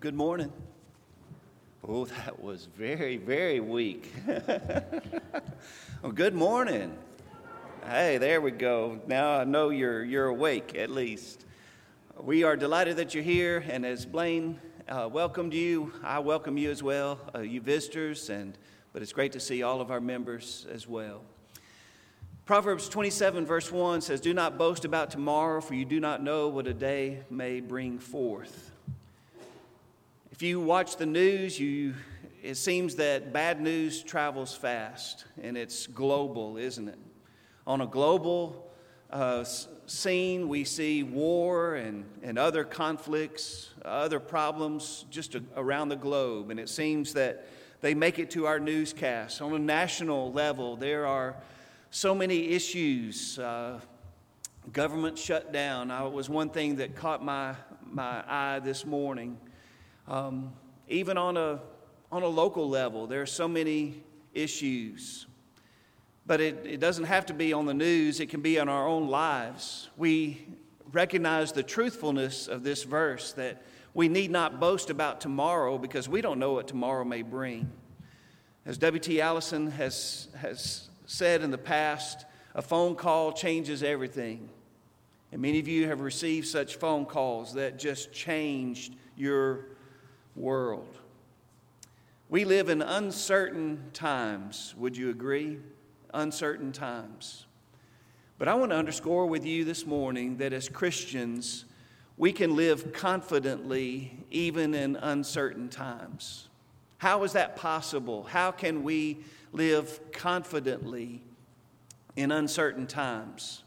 Good morning. Oh, that was very, very weak. well, good morning. Hey, there we go. Now I know you're, you're awake at least. We are delighted that you're here, and as Blaine uh, welcomed you, I welcome you as well, uh, you visitors, and but it's great to see all of our members as well. Proverbs 27, verse 1 says, Do not boast about tomorrow, for you do not know what a day may bring forth. If you watch the news, you, it seems that bad news travels fast, and it's global, isn't it? On a global uh, scene, we see war and, and other conflicts, other problems just around the globe, and it seems that they make it to our newscasts. On a national level, there are so many issues. Uh, government shutdown I, was one thing that caught my, my eye this morning. Um, even on a, on a local level, there are so many issues. But it, it doesn't have to be on the news, it can be in our own lives. We recognize the truthfulness of this verse that we need not boast about tomorrow because we don't know what tomorrow may bring. As W.T. Allison has, has said in the past, a phone call changes everything. And many of you have received such phone calls that just changed your world. We live in uncertain times. Would you agree? Uncertain times. But I want to underscore with you this morning that as Christians, we can live confidently even in uncertain times. How is that possible? How can we live confidently in uncertain times?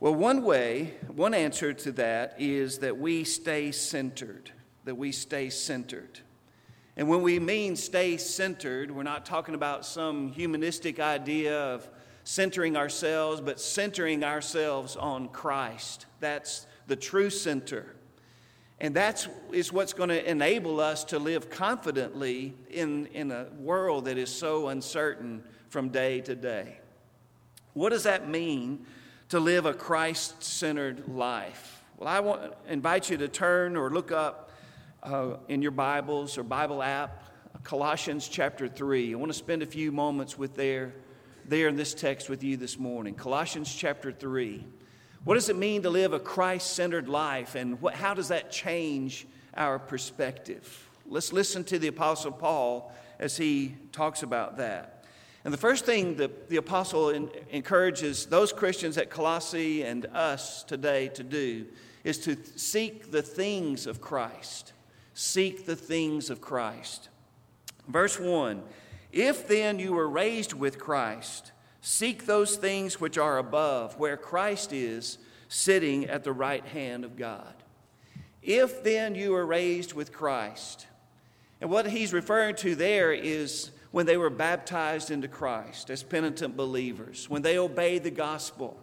Well, one way, one answer to that is that we stay centered, that we stay centered. And when we mean stay centered, we're not talking about some humanistic idea of centering ourselves, but centering ourselves on Christ. That's the true center. And that is what's going to enable us to live confidently in, in a world that is so uncertain from day to day. What does that mean to live a Christ centered life? Well, I want invite you to turn or look up uh, in your Bibles or Bible app Colossians chapter 3. I want to spend a few moments with there, there in this text with you this morning. Colossians chapter 3. What does it mean to live a Christ centered life, and what, how does that change our perspective? Let's listen to the Apostle Paul as he talks about that. And the first thing that the Apostle in, encourages those Christians at Colossae and us today to do is to seek the things of Christ. Seek the things of Christ. Verse 1 If then you were raised with Christ, Seek those things which are above, where Christ is sitting at the right hand of God. If then you are raised with Christ, and what he's referring to there is when they were baptized into Christ as penitent believers, when they obeyed the gospel.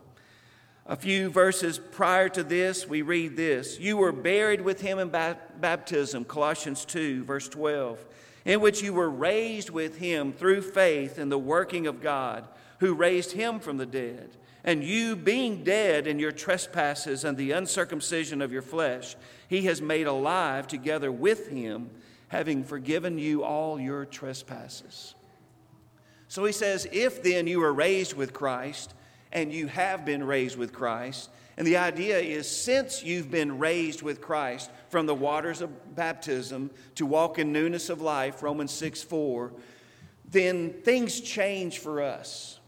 A few verses prior to this, we read this You were buried with him in baptism, Colossians 2, verse 12, in which you were raised with him through faith in the working of God who raised him from the dead. And you, being dead in your trespasses and the uncircumcision of your flesh, he has made alive together with him, having forgiven you all your trespasses. So he says, If then you are raised with Christ, and you have been raised with Christ, and the idea is since you've been raised with Christ from the waters of baptism to walk in newness of life, Romans 6 4, then things change for us.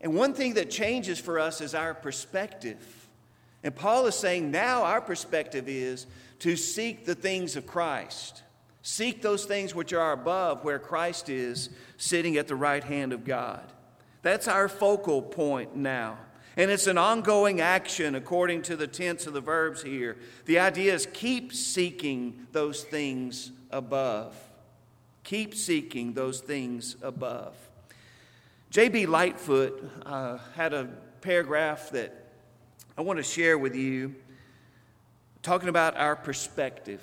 And one thing that changes for us is our perspective. And Paul is saying now our perspective is to seek the things of Christ. Seek those things which are above, where Christ is sitting at the right hand of God. That's our focal point now. And it's an ongoing action according to the tense of the verbs here. The idea is keep seeking those things above. Keep seeking those things above. J.B. Lightfoot uh, had a paragraph that I want to share with you talking about our perspective.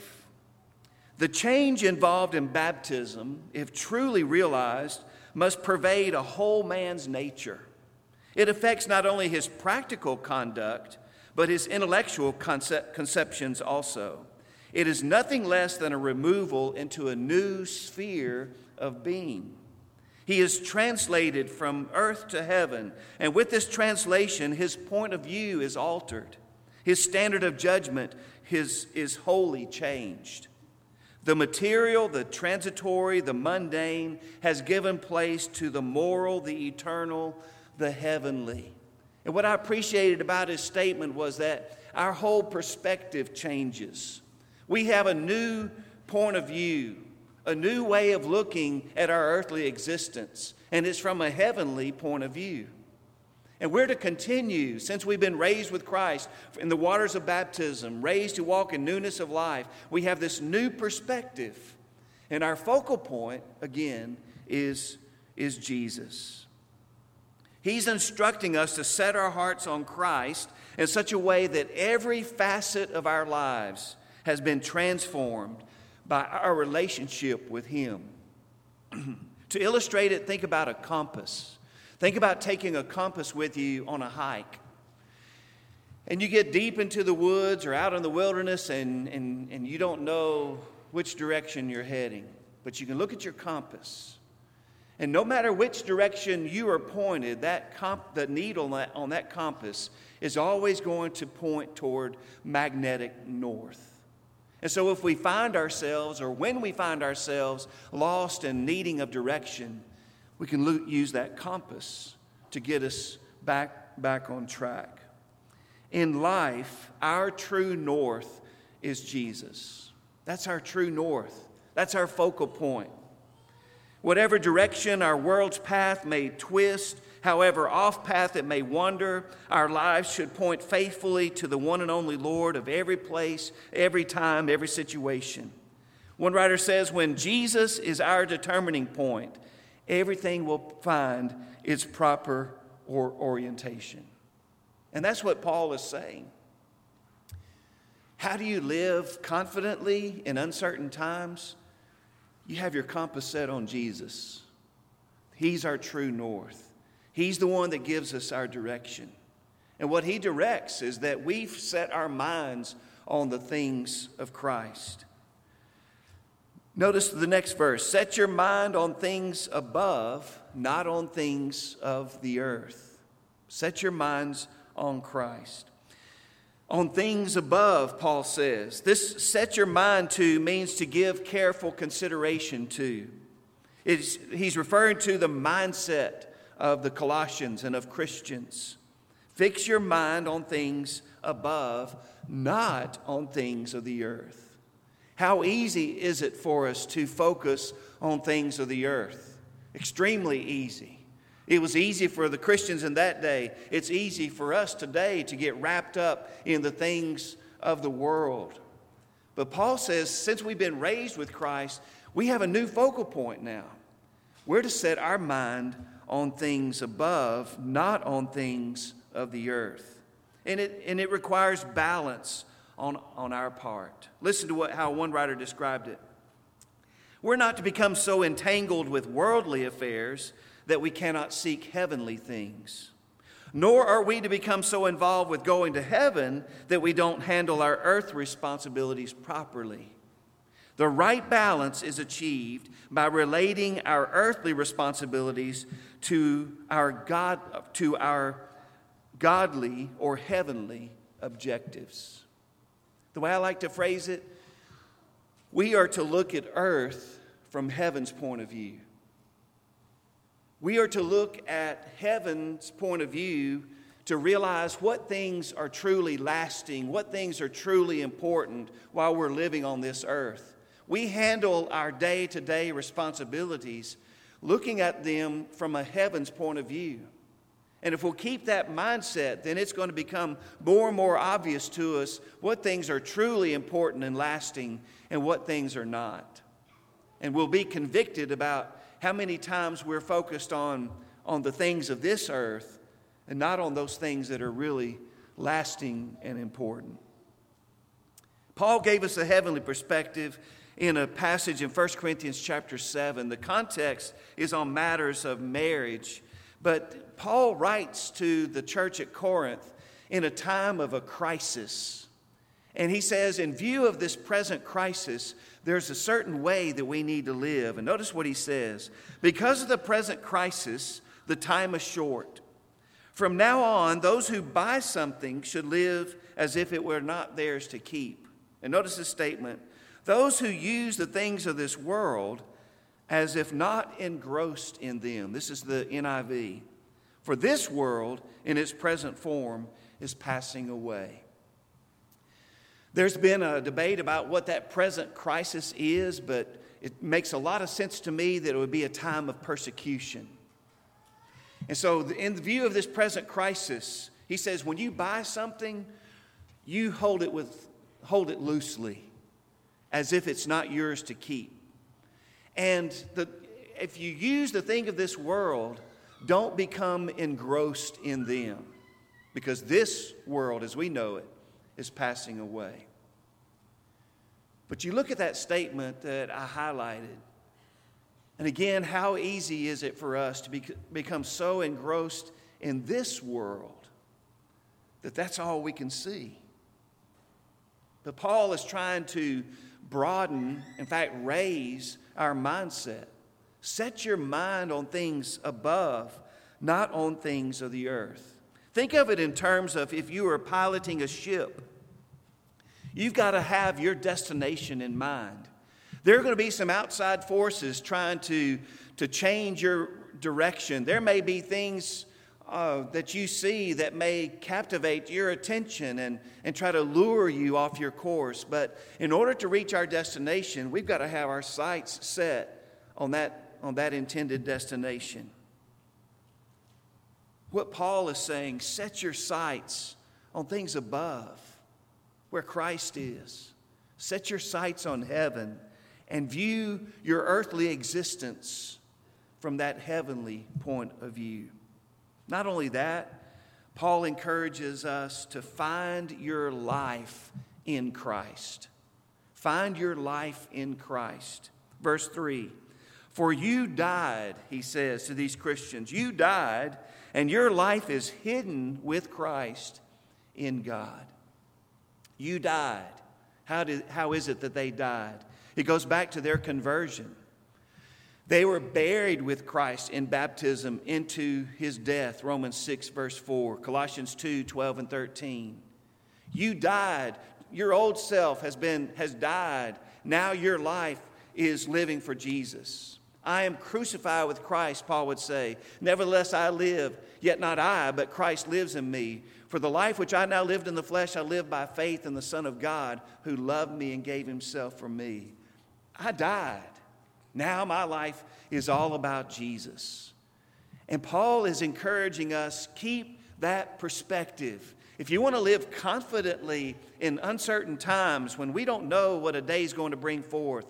The change involved in baptism, if truly realized, must pervade a whole man's nature. It affects not only his practical conduct, but his intellectual concept, conceptions also. It is nothing less than a removal into a new sphere of being. He is translated from earth to heaven, and with this translation, his point of view is altered. His standard of judgment his, is wholly changed. The material, the transitory, the mundane has given place to the moral, the eternal, the heavenly. And what I appreciated about his statement was that our whole perspective changes. We have a new point of view, a new way of looking at our earthly existence, and it's from a heavenly point of view. And we're to continue, since we've been raised with Christ in the waters of baptism, raised to walk in newness of life, we have this new perspective. And our focal point, again, is, is Jesus. He's instructing us to set our hearts on Christ in such a way that every facet of our lives has been transformed by our relationship with Him. to illustrate it, think about a compass. Think about taking a compass with you on a hike. And you get deep into the woods or out in the wilderness and, and, and you don't know which direction you're heading. But you can look at your compass. And no matter which direction you are pointed, that comp, the needle on that, on that compass is always going to point toward magnetic north. And so, if we find ourselves, or when we find ourselves lost and needing of direction, we can use that compass to get us back, back on track. In life, our true north is Jesus. That's our true north, that's our focal point. Whatever direction our world's path may twist, however off path it may wander, our lives should point faithfully to the one and only Lord of every place, every time, every situation. One writer says, when Jesus is our determining point, everything will find its proper or orientation. And that's what Paul is saying. How do you live confidently in uncertain times? You have your compass set on Jesus. He's our true north. He's the one that gives us our direction. And what He directs is that we've set our minds on the things of Christ. Notice the next verse set your mind on things above, not on things of the earth. Set your minds on Christ. On things above, Paul says. This set your mind to means to give careful consideration to. It's, he's referring to the mindset of the Colossians and of Christians. Fix your mind on things above, not on things of the earth. How easy is it for us to focus on things of the earth? Extremely easy. It was easy for the Christians in that day. It's easy for us today to get wrapped up in the things of the world. But Paul says, since we've been raised with Christ, we have a new focal point now. We're to set our mind on things above, not on things of the earth. And it, and it requires balance on, on our part. Listen to what, how one writer described it. We're not to become so entangled with worldly affairs that we cannot seek heavenly things. Nor are we to become so involved with going to heaven that we don't handle our earth responsibilities properly. The right balance is achieved by relating our earthly responsibilities to our, God, to our godly or heavenly objectives. The way I like to phrase it, we are to look at earth from heaven's point of view. We are to look at heaven's point of view to realize what things are truly lasting, what things are truly important while we're living on this earth. We handle our day to day responsibilities looking at them from a heaven's point of view. And if we'll keep that mindset, then it's going to become more and more obvious to us what things are truly important and lasting and what things are not. And we'll be convicted about how many times we're focused on, on the things of this earth and not on those things that are really lasting and important. Paul gave us a heavenly perspective in a passage in 1 Corinthians chapter 7. The context is on matters of marriage but Paul writes to the church at Corinth in a time of a crisis. And he says, in view of this present crisis, there's a certain way that we need to live. And notice what he says because of the present crisis, the time is short. From now on, those who buy something should live as if it were not theirs to keep. And notice the statement those who use the things of this world as if not engrossed in them. This is the NIV. For this world, in its present form, is passing away. There's been a debate about what that present crisis is, but it makes a lot of sense to me that it would be a time of persecution. And so, in the view of this present crisis, he says, when you buy something, you hold it, with, hold it loosely, as if it's not yours to keep. And the, if you use the thing of this world, don't become engrossed in them, because this world, as we know it, is passing away. But you look at that statement that I highlighted, and again, how easy is it for us to be, become so engrossed in this world that that's all we can see? But Paul is trying to broaden, in fact, raise our mindset. Set your mind on things above, not on things of the earth. Think of it in terms of if you were piloting a ship, you've got to have your destination in mind. There are going to be some outside forces trying to, to change your direction. There may be things uh, that you see that may captivate your attention and, and try to lure you off your course. But in order to reach our destination, we've got to have our sights set on that, on that intended destination what Paul is saying set your sights on things above, where Christ is. Set your sights on heaven and view your earthly existence from that heavenly point of view. Not only that, Paul encourages us to find your life in Christ. Find your life in Christ. Verse 3 For you died, he says to these Christians, you died and your life is hidden with Christ in God. You died. How, did, how is it that they died? It goes back to their conversion. They were buried with Christ in baptism into his death, Romans 6, verse 4, Colossians 2, 12 and 13. You died. Your old self has, been, has died. Now your life is living for Jesus. I am crucified with Christ, Paul would say. Nevertheless, I live, yet not I, but Christ lives in me. For the life which I now lived in the flesh, I live by faith in the Son of God who loved me and gave himself for me. I died. Now my life is all about Jesus. And Paul is encouraging us keep that perspective. If you want to live confidently in uncertain times when we don't know what a day is going to bring forth,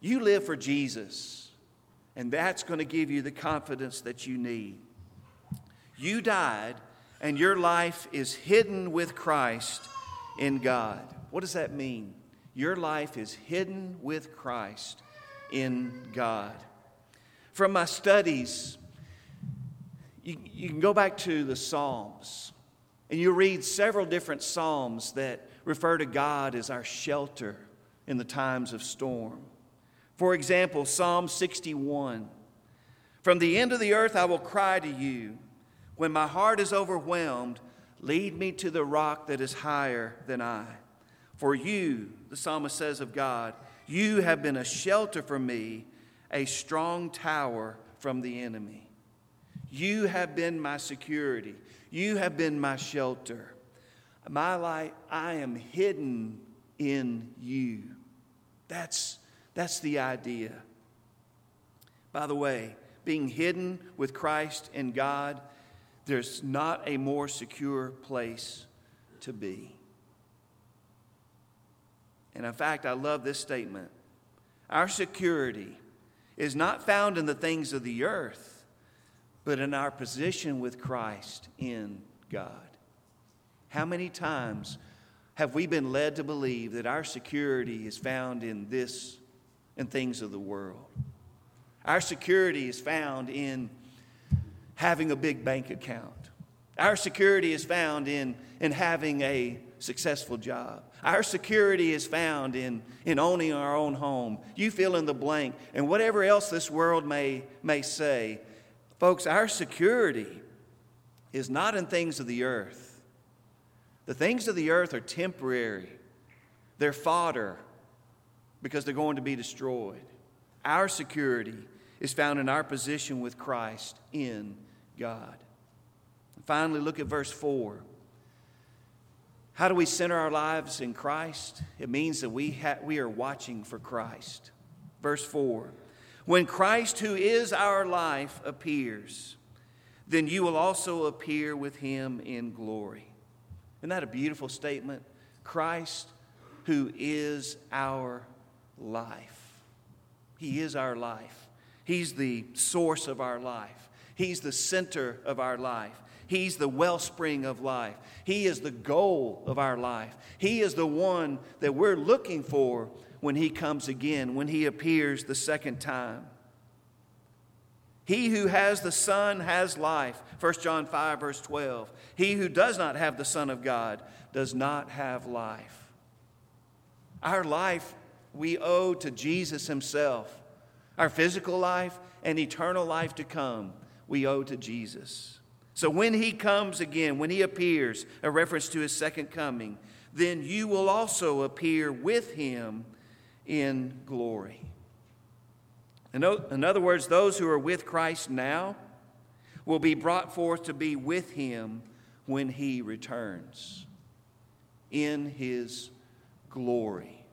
you live for Jesus. And that's going to give you the confidence that you need. You died, and your life is hidden with Christ in God. What does that mean? Your life is hidden with Christ in God. From my studies, you, you can go back to the Psalms, and you read several different Psalms that refer to God as our shelter in the times of storm. For example, Psalm 61 From the end of the earth I will cry to you. When my heart is overwhelmed, lead me to the rock that is higher than I. For you, the psalmist says of God, you have been a shelter for me, a strong tower from the enemy. You have been my security. You have been my shelter. My life, I am hidden in you. That's that's the idea. By the way, being hidden with Christ and God, there's not a more secure place to be. And in fact, I love this statement. Our security is not found in the things of the earth, but in our position with Christ in God. How many times have we been led to believe that our security is found in this and things of the world. Our security is found in having a big bank account. Our security is found in, in having a successful job. Our security is found in, in owning our own home. You fill in the blank. And whatever else this world may, may say, folks, our security is not in things of the earth. The things of the earth are temporary, they're fodder because they're going to be destroyed. Our security is found in our position with Christ in God. Finally, look at verse 4. How do we center our lives in Christ? It means that we, ha- we are watching for Christ. Verse 4 When Christ, who is our life, appears, then you will also appear with him in glory. Isn't that a beautiful statement? Christ, who is our life. He is our life. He's the source of our life. He's the center of our life. He's the wellspring of life. He is the goal of our life. He is the one that we're looking for when He comes again, when He appears the second time. He who has the Son has life. 1 John 5, verse 12. He who does not have the Son of God does not have life. Our life we owe to Jesus Himself. Our physical life and eternal life to come, we owe to Jesus. So when He comes again, when He appears, a reference to His second coming, then you will also appear with Him in glory. In other words, those who are with Christ now will be brought forth to be with Him when He returns in His glory.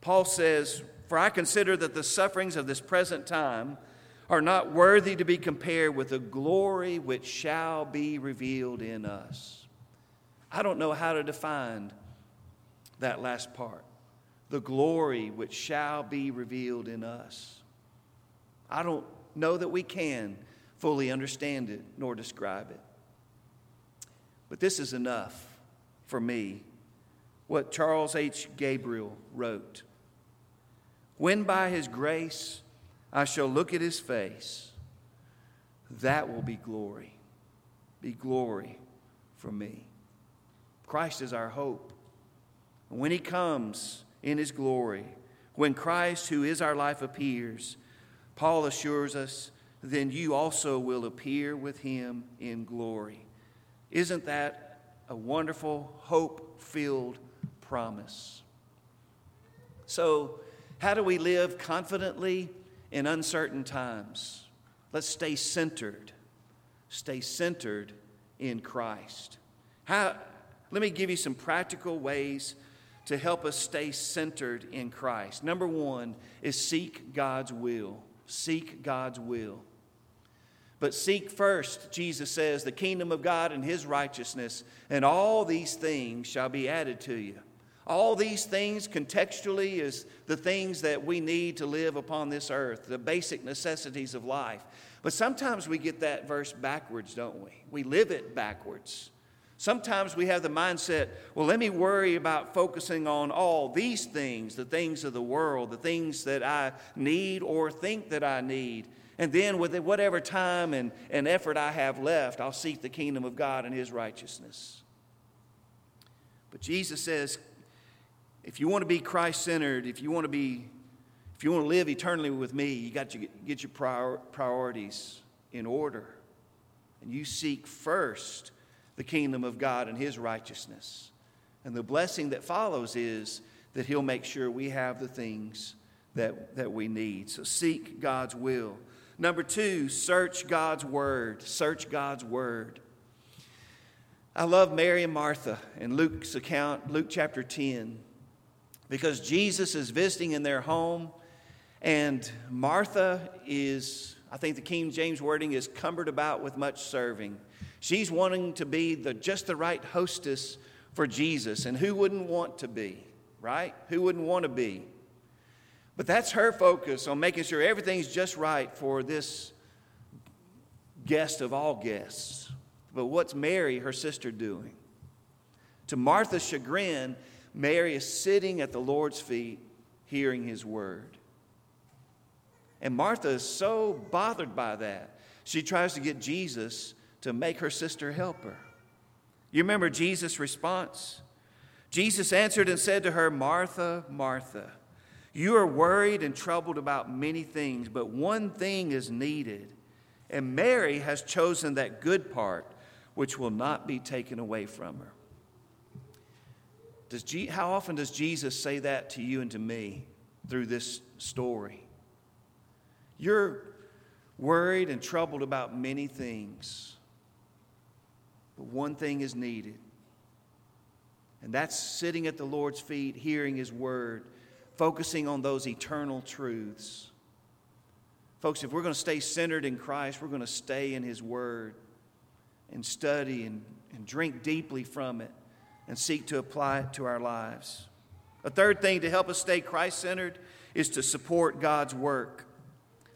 Paul says, For I consider that the sufferings of this present time are not worthy to be compared with the glory which shall be revealed in us. I don't know how to define that last part. The glory which shall be revealed in us. I don't know that we can fully understand it nor describe it. But this is enough for me. What Charles H. Gabriel wrote. When by his grace I shall look at his face, that will be glory, be glory for me. Christ is our hope. When he comes in his glory, when Christ, who is our life, appears, Paul assures us, then you also will appear with him in glory. Isn't that a wonderful, hope filled promise? So, how do we live confidently in uncertain times? Let's stay centered. Stay centered in Christ. How, let me give you some practical ways to help us stay centered in Christ. Number one is seek God's will. Seek God's will. But seek first, Jesus says, the kingdom of God and his righteousness, and all these things shall be added to you. All these things contextually is the things that we need to live upon this earth, the basic necessities of life. But sometimes we get that verse backwards, don't we? We live it backwards. Sometimes we have the mindset, well, let me worry about focusing on all these things, the things of the world, the things that I need or think that I need. And then, with whatever time and, and effort I have left, I'll seek the kingdom of God and His righteousness. But Jesus says, if you want to be Christ centered, if you want to be, if you want to live eternally with me, you got to get your prior, priorities in order. And you seek first the kingdom of God and his righteousness. And the blessing that follows is that he'll make sure we have the things that, that we need. So seek God's will. Number two, search God's word. Search God's word. I love Mary and Martha in Luke's account, Luke chapter 10 because Jesus is visiting in their home, and Martha is, I think the King James wording is cumbered about with much serving. She's wanting to be the, just the right hostess for Jesus, and who wouldn't want to be, right? Who wouldn't want to be? But that's her focus on making sure everything's just right for this guest of all guests. But what's Mary, her sister, doing? To Martha's chagrin, Mary is sitting at the Lord's feet hearing his word. And Martha is so bothered by that, she tries to get Jesus to make her sister help her. You remember Jesus' response? Jesus answered and said to her, Martha, Martha, you are worried and troubled about many things, but one thing is needed. And Mary has chosen that good part which will not be taken away from her. Does G- how often does Jesus say that to you and to me through this story? You're worried and troubled about many things, but one thing is needed. And that's sitting at the Lord's feet, hearing His word, focusing on those eternal truths. Folks, if we're going to stay centered in Christ, we're going to stay in His word and study and, and drink deeply from it and seek to apply it to our lives. A third thing to help us stay Christ centered is to support God's work.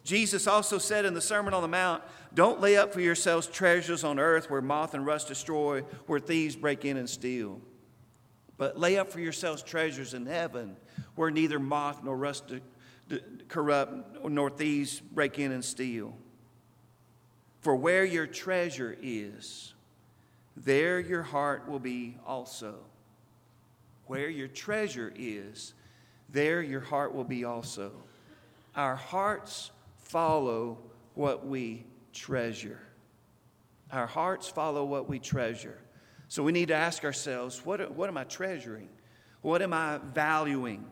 Jesus also said in the Sermon on the Mount, Don't lay up for yourselves treasures on earth where moth and rust destroy, where thieves break in and steal. But lay up for yourselves treasures in heaven where neither moth nor rust corrupt nor thieves break in and steal. For where your treasure is, there your heart will be also. Where your treasure is, there your heart will be also. Our hearts follow what we treasure. Our hearts follow what we treasure. So we need to ask ourselves what, what am I treasuring? What am I valuing?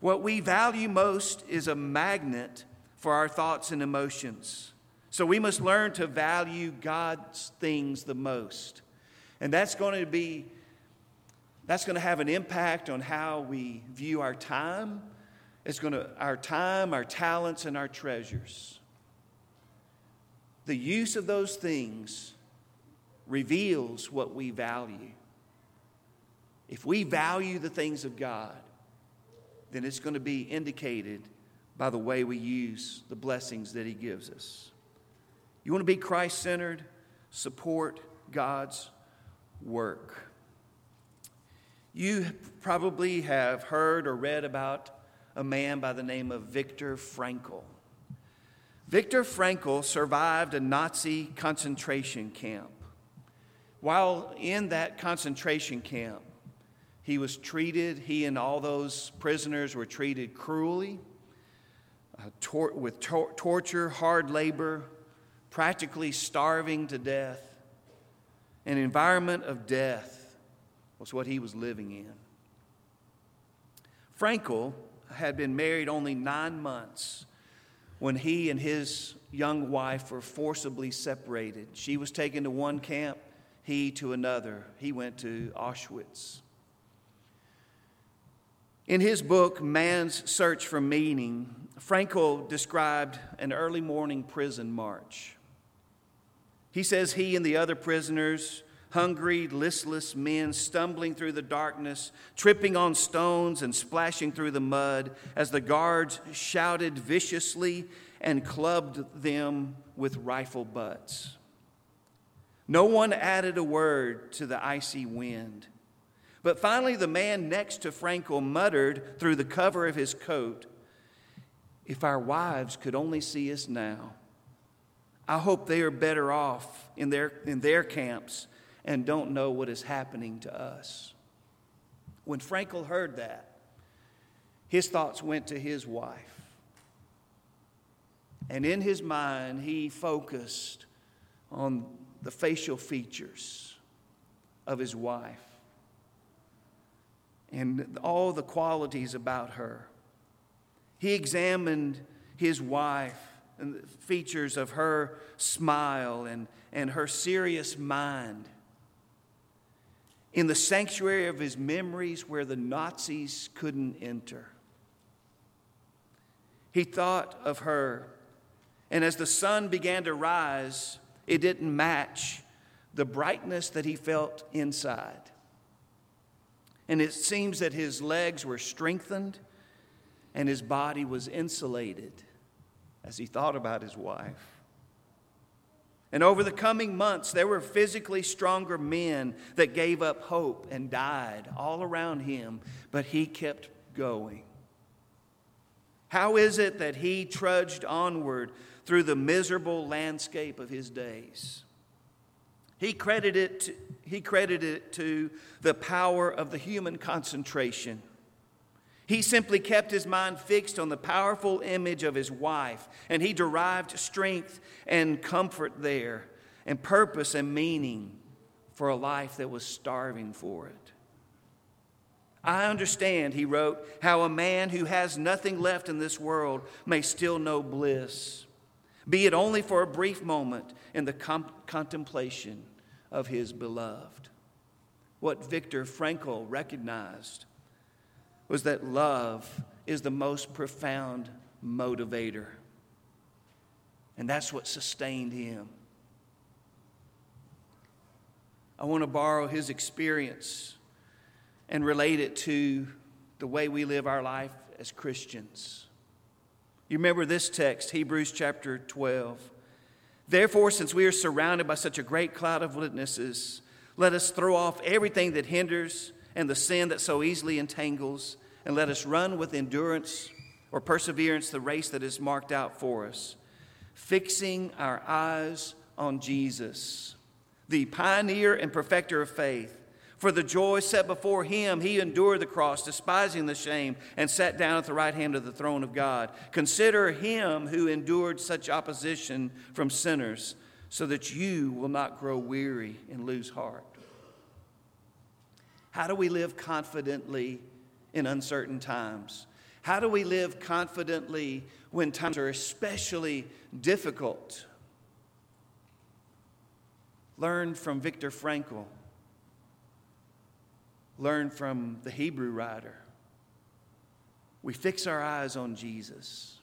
What we value most is a magnet for our thoughts and emotions. So we must learn to value God's things the most. And that's going to be that's going to have an impact on how we view our time. It's going to our time, our talents and our treasures. The use of those things reveals what we value. If we value the things of God, then it's going to be indicated by the way we use the blessings that He gives us. You want to be Christ centered? Support God's work. You probably have heard or read about a man by the name of Viktor Frankl. Viktor Frankl survived a Nazi concentration camp. While in that concentration camp, he was treated, he and all those prisoners were treated cruelly, uh, tor- with tor- torture, hard labor, practically starving to death. An environment of death was what he was living in. Frankl had been married only nine months when he and his young wife were forcibly separated. She was taken to one camp, he to another. He went to Auschwitz. In his book, Man's Search for Meaning, Frankl described an early morning prison march. He says he and the other prisoners, hungry, listless men, stumbling through the darkness, tripping on stones and splashing through the mud as the guards shouted viciously and clubbed them with rifle butts. No one added a word to the icy wind. But finally, the man next to Frankl muttered through the cover of his coat, If our wives could only see us now. I hope they are better off in their, in their camps and don't know what is happening to us. When Frankl heard that, his thoughts went to his wife. And in his mind, he focused on the facial features of his wife and all the qualities about her. He examined his wife features of her smile and, and her serious mind. In the sanctuary of his memories where the Nazis couldn't enter. He thought of her, and as the sun began to rise, it didn't match the brightness that he felt inside. And it seems that his legs were strengthened and his body was insulated as he thought about his wife. And over the coming months, there were physically stronger men that gave up hope and died all around him, but he kept going. How is it that he trudged onward through the miserable landscape of his days? He credited it to, he credited it to the power of the human concentration. He simply kept his mind fixed on the powerful image of his wife, and he derived strength and comfort there, and purpose and meaning for a life that was starving for it. I understand, he wrote, how a man who has nothing left in this world may still know bliss, be it only for a brief moment in the com- contemplation of his beloved. What Viktor Frankl recognized was that love is the most profound motivator. And that's what sustained him. I want to borrow his experience and relate it to the way we live our life as Christians. You remember this text, Hebrews chapter 12. Therefore, since we are surrounded by such a great cloud of witnesses, let us throw off everything that hinders and the sin that so easily entangles, and let us run with endurance or perseverance the race that is marked out for us, fixing our eyes on Jesus, the pioneer and perfecter of faith for the joy set before him, he endured the cross, despising the shame, and sat down at the right hand of the throne of God. Consider him who endured such opposition from sinners, so that you will not grow weary and lose heart. How do we live confidently in uncertain times? How do we live confidently when times are especially difficult? Learn from Viktor Frankl learn from the Hebrew writer. We fix our eyes on Jesus.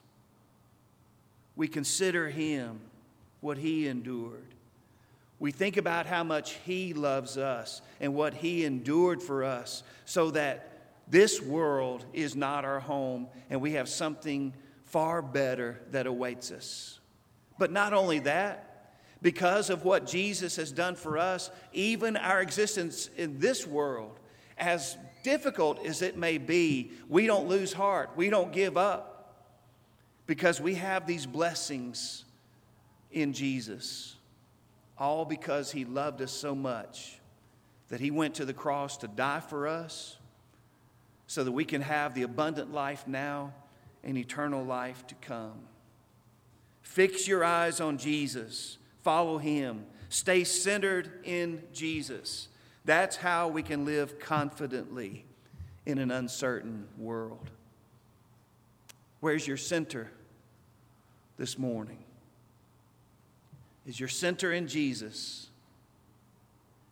We consider him, what he endured. We think about how much he loves us and what he endured for us so that this world is not our home and we have something far better that awaits us. But not only that, because of what Jesus has done for us, even our existence in this world as difficult as it may be, we don't lose heart. We don't give up because we have these blessings in Jesus. All because He loved us so much that He went to the cross to die for us so that we can have the abundant life now and eternal life to come. Fix your eyes on Jesus, follow Him, stay centered in Jesus. That's how we can live confidently in an uncertain world. Where's your center this morning? Is your center in Jesus?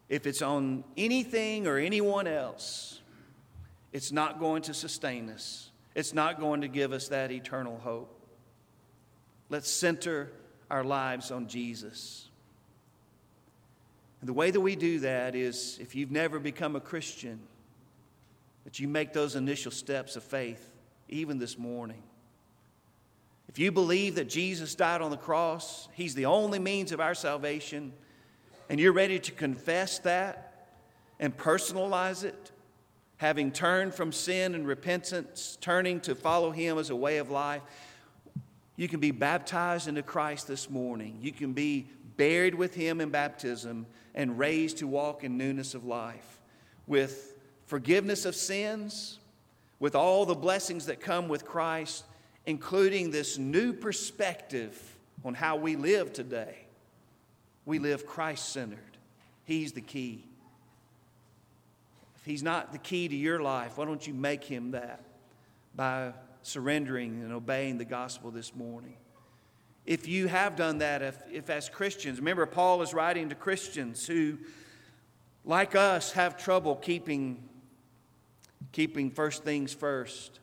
If it's on anything or anyone else, it's not going to sustain us. It's not going to give us that eternal hope. Let's center our lives on Jesus. And the way that we do that is if you've never become a Christian, that you make those initial steps of faith, even this morning. If you believe that Jesus died on the cross, He's the only means of our salvation, and you're ready to confess that and personalize it, having turned from sin and repentance, turning to follow Him as a way of life, you can be baptized into Christ this morning. You can be buried with Him in baptism and raised to walk in newness of life with forgiveness of sins, with all the blessings that come with Christ, including this new perspective on how we live today. We live Christ centered, He's the key. If He's not the key to your life, why don't you make Him that by surrendering and obeying the gospel this morning? if you have done that, if, if as Christians, remember, Paul is writing to Christians who, like us, have trouble keeping, keeping first things first.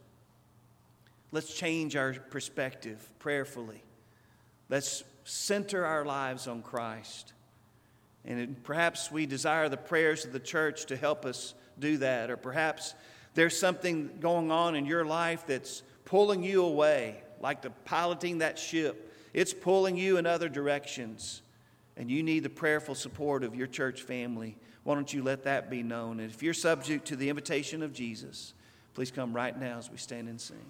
Let's change our perspective prayerfully. Let's center our lives on Christ. And perhaps we desire the prayers of the church to help us do that. Or perhaps there's something going on in your life that's pulling you away, like the piloting that ship it's pulling you in other directions, and you need the prayerful support of your church family. Why don't you let that be known? And if you're subject to the invitation of Jesus, please come right now as we stand and sing.